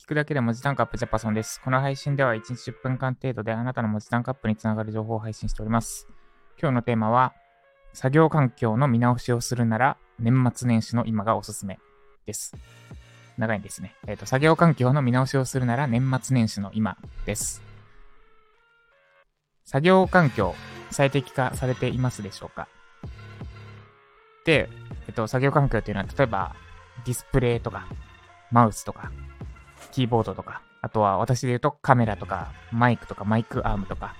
聞くだけで文字単価アップジャパソンです。この配信では1日10分間程度であなたの文字単価アップにつながる情報を配信しております。今日のテーマは、作業環境の見直しをするなら年末年始の今がおすすめです。長いんですね。えっ、ー、と、作業環境の見直しをするなら年末年始の今です。作業環境、最適化されていますでしょうか？で、えっと、作業環境っていうのは、例えば、ディスプレイとか、マウスとか、キーボードとか、あとは私で言うとカメラとか、マイクとか、マイクアームとか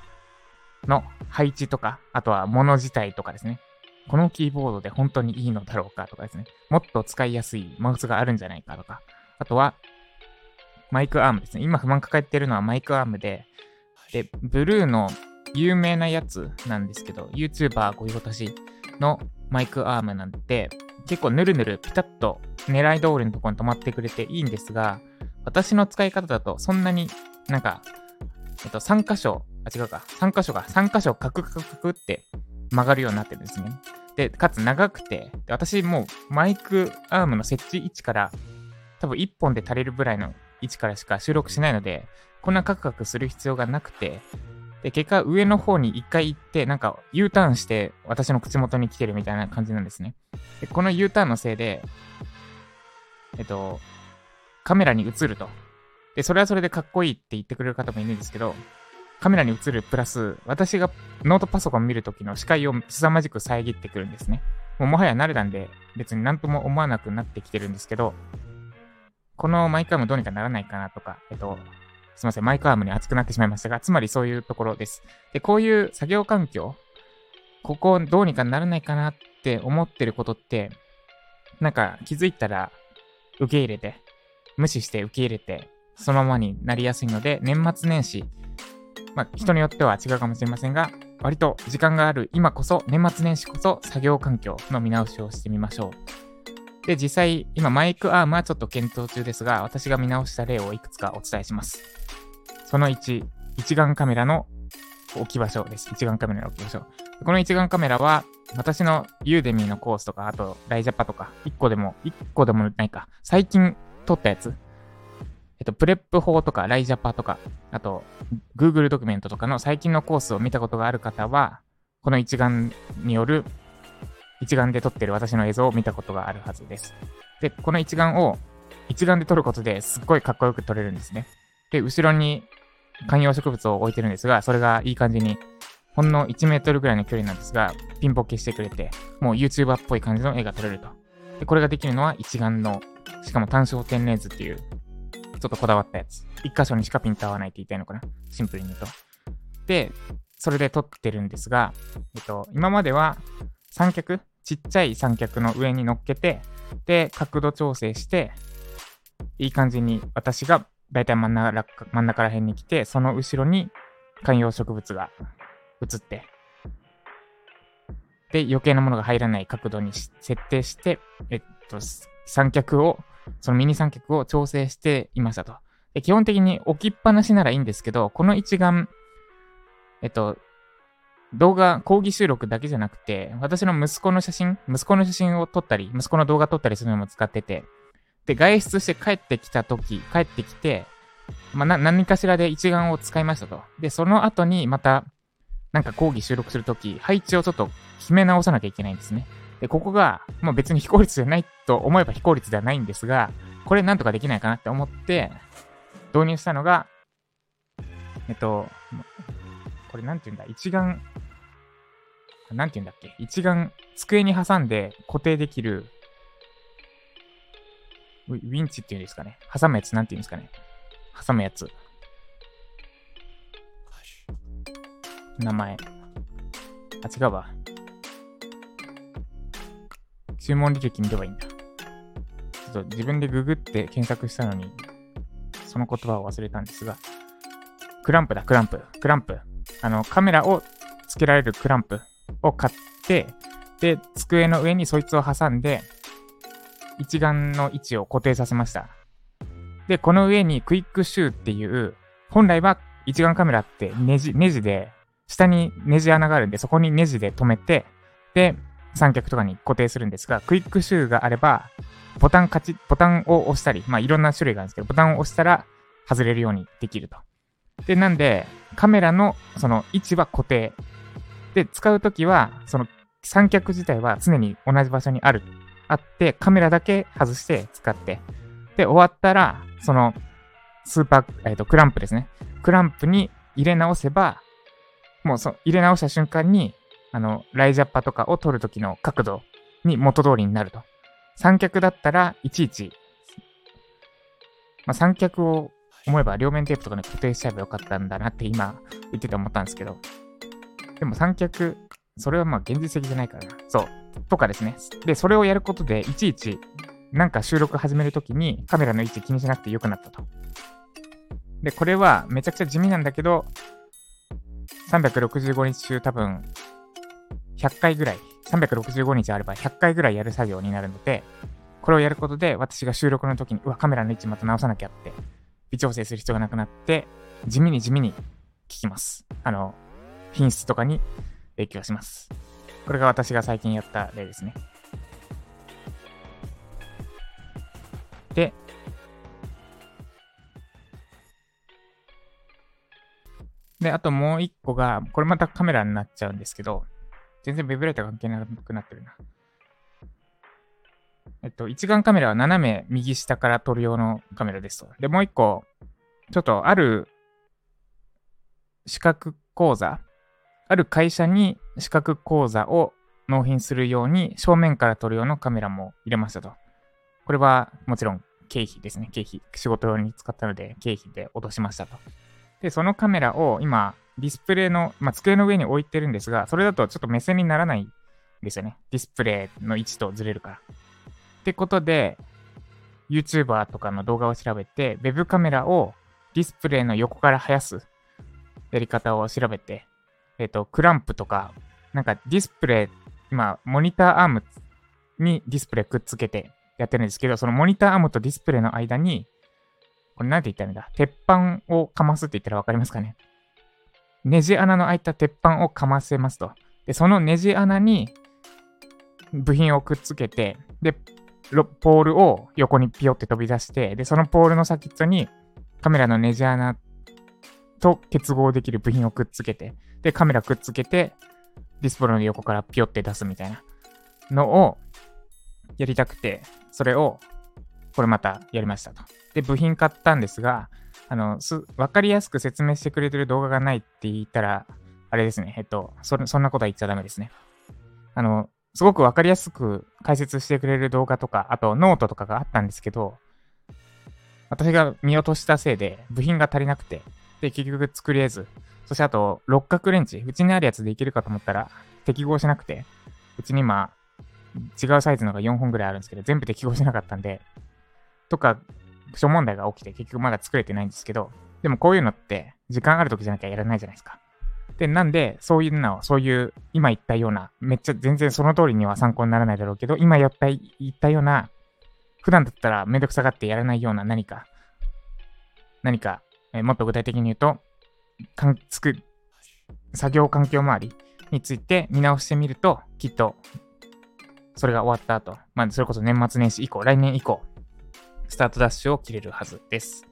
の配置とか、あとは物自体とかですね。このキーボードで本当にいいのだろうかとかですね。もっと使いやすいマウスがあるんじゃないかとか。あとは、マイクアームですね。今不満抱えてるのはマイクアームで、で、ブルーの有名なやつなんですけど、YouTuber ご用達のマイクアームなんて、結構ヌルヌルピタッと狙い通りのところに止まってくれていいんですが、私の使い方だとそんなになんか、えっと、3箇所、あ、違うか、3箇所が、3箇所カクカクカクって曲がるようになってるんですね。で、かつ長くて、で私もうマイクアームの設置位置から多分1本で足りるぐらいの位置からしか収録しないので、こんなカクカクする必要がなくて、で、結果上の方に一回行って、なんか U ターンして私の口元に来てるみたいな感じなんですね。で、この U ターンのせいで、えっと、カメラに映ると。で、それはそれでかっこいいって言ってくれる方もいるんですけど、カメラに映るプラス、私がノートパソコン見るときの視界を凄まじく遮ってくるんですね。もうもはや慣れたんで、別になんとも思わなくなってきてるんですけど、このマイクアームどうにかならないかなとか、えっと、すいません、マイクアームに熱くなってしまいましたが、つまりそういうところです。で、こういう作業環境、ここどうにかならないかなって思ってることって、なんか気づいたら受け入れて、無視して受け入れて、そのままになりやすいので、年末年始、まあ人によっては違うかもしれませんが、割と時間がある今こそ、年末年始こそ作業環境の見直しをしてみましょう。で、実際、今マイクアームはちょっと検討中ですが、私が見直した例をいくつかお伝えします。その1、一眼カメラの置き場所です。一眼カメラの置き場所。この一眼カメラは、私の Udemy のコースとか、あと、ライジャパとか、1個でも、1個でもないか、最近撮ったやつ。えっと、 PREP法とか、ライジャパとか、あと、Google ドキュメントとかの最近のコースを見たことがある方は、この一眼による、一眼で撮ってる私の映像を見たことがあるはずです。で、この一眼を一眼で撮ることですっごいかっこよく撮れるんですね。で、後ろに観葉植物を置いてるんですが、それがいい感じに、ほんの1メートルぐらいの距離なんですが、ピンボケしてくれて、もう YouTuber っぽい感じの絵が撮れると。で、これができるのは一眼の、しかも単焦点レンズっていう、ちょっとこだわったやつ。一箇所にしかピント合わないって言いたいのかなシンプルに言うと。で、それで撮ってるんですが、えっと、今までは三脚、ちっちゃい三脚の上に乗っけて、で、角度調整して、いい感じに私がだいたい真ん中真ん中ら辺に来て、その後ろに観葉植物が映って、で、余計なものが入らない角度に設定して、えっと、三脚を、そのミニ三脚を調整していましたと。で基本的に置きっぱなしならいいんですけど、この一眼、えっと、動画、講義収録だけじゃなくて、私の息子の写真、息子の写真を撮ったり、息子の動画撮ったりするのも使ってて、で、外出して帰ってきた時、帰ってきて、まあ、何かしらで一眼を使いましたと。で、その後にまた、なんか講義収録するとき、配置をちょっと決め直さなきゃいけないんですね。で、ここが、まあ、別に非効率じゃないと思えば非効率ではないんですが、これなんとかできないかなって思って、導入したのが、えっと、これなんて言うんだ、一眼、なんて言うんだっけ、一眼、机に挟んで固定できるウィンチっていうんですかね？挟むやつ、なんていうんですかね？挟むやつ。名前。あ、違うわ。注文履歴見ればいいんだ。ちょっと自分でググって検索したのに、その言葉を忘れたんですが、クランプだ、クランプ。クランプ。あの、カメラをつけられるクランプを買って、で、机の上にそいつを挟んで、一眼の位置を固定させました。で、この上にクイックシューっていう、本来は一眼カメラってネジ、ネジで、下にネジ穴があるんで、そこにネジで止めて、で、三脚とかに固定するんですが、クイックシューがあれば、ボタンカチボタンを押したり、まあいろんな種類があるんですけど、ボタンを押したら外れるようにできると。で、なんで、カメラのその位置は固定。で、使うときは、その三脚自体は常に同じ場所にある。あって、カメラだけ外して使って。で、終わったら、その、スーパー、えっ、ー、と、クランプですね。クランプに入れ直せば、もうそ、入れ直した瞬間に、あの、ライジャッパとかを撮るときの角度に元通りになると。三脚だったらいちいち、まあ、三脚を思えば両面テープとかで固定しちゃえばよかったんだなって今言ってて思ったんですけど、でも三脚、それはまあ現実的じゃないからな。そう。とかですね。で、それをやることでいちいちなんか収録始めるときにカメラの位置気にしなくてよくなったと。で、これはめちゃくちゃ地味なんだけど、365日中多分100回ぐらい365日あれば100回ぐらいやる作業になるので、これをやることで私が収録の時に、うわ、カメラの位置また直さなきゃって、微調整する必要がなくなって、地味に地味に効きます。あの、品質とかに影響します。これが私が最近やった例ですね。で、で、あともう一個が、これまたカメラになっちゃうんですけど、全然ベブライター関係なくなってるな。えっと、一眼カメラは斜め右下から撮る用のカメラですと。で、もう一個、ちょっとある資格講座、ある会社に資格講座を納品するように正面から撮る用のカメラも入れましたと。これはもちろん経費ですね。経費。仕事用に使ったので経費で落としましたと。で、そのカメラを今ディスプレイの、まあ、机の上に置いてるんですが、それだとちょっと目線にならないんですよね。ディスプレイの位置とずれるから。ってことで、YouTuber とかの動画を調べて、Web カメラをディスプレイの横から生やすやり方を調べて、えっ、ー、と、クランプとか、なんかディスプレイ、今、モニターアームにディスプレイくっつけてやってるんですけど、そのモニターアームとディスプレイの間に、これなんて言ったらいいんだ？鉄板をかますって言ったらわかりますかね？ネジ穴の開いた鉄板をかませますと。で、そのネジ穴に部品をくっつけて、で、ポールを横にピヨって飛び出して、で、そのポールの先っちょにカメラのネジ穴と結合できる部品をくっつけて、で、カメラくっつけて、ディスプレイの横からピヨって出すみたいなのをやりたくて、それをこれまたやりましたと。で、部品買ったんですが、あの、す、わかりやすく説明してくれてる動画がないって言ったら、あれですね。えっと、そ、そんなことは言っちゃダメですね。あの、すごくわかりやすく解説してくれる動画とか、あとノートとかがあったんですけど、私が見落としたせいで部品が足りなくて、で、結局作り得ず、そしてあと、六角レンチ、うちにあるやつでいけるかと思ったら、適合しなくて、うちに今、違うサイズのが4本ぐらいあるんですけど、全部適合しなかったんで、とか、諸問題が起きて結局まだ作れてないんですけど、でもこういうのって時間ある時じゃなきゃやらないじゃないですか。で、なんで、そういうのを、そういう、今言ったような、めっちゃ全然その通りには参考にならないだろうけど、今やった、言ったような、普段だったらめんどくさがってやらないような何か、何か、えもっと具体的に言うと、かんつく、作業環境周りについて見直してみると、きっと、それが終わった後、まあ、それこそ年末年始以降、来年以降、スタートダッシュを切れるはずです。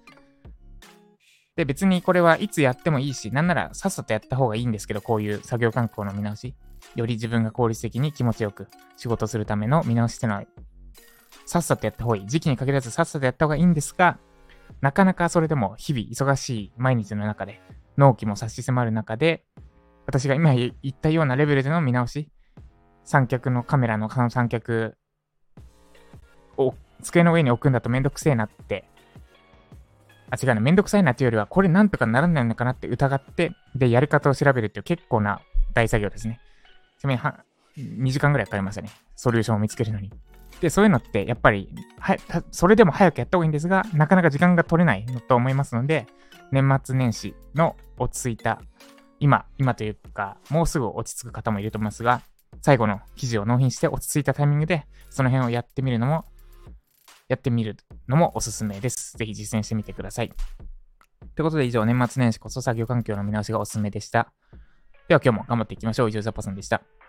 で、別にこれはいつやってもいいし、なんならさっさとやった方がいいんですけど、こういう作業環境の見直し。より自分が効率的に気持ちよく仕事するための見直しってのは、さっさとやった方がいい。時期に限らずさっさとやった方がいいんですが、なかなかそれでも日々忙しい毎日の中で、納期も差し迫る中で、私が今言ったようなレベルでの見直し、三脚のカメラの三脚を机の上に置くんだとめんどくせえなって、あ、違うな、めんどくさいなっていうよりは、これなんとかならないのかなって疑って、で、やり方を調べるっていう結構な大作業ですね。ちなみには、2時間ぐらいかかりましたね。ソリューションを見つけるのに。で、そういうのって、やっぱり、はそれでも早くやった方がいいんですが、なかなか時間が取れないのと思いますので、年末年始の落ち着いた、今、今というか、もうすぐ落ち着く方もいると思いますが、最後の記事を納品して落ち着いたタイミングで、その辺をやってみるのもやってみるのもおすすめです。ぜひ実践してみてください。ということで以上、年末年始こそ作業環境の見直しがおすすめでした。では今日も頑張っていきましょう。以上、ザッパさんでした。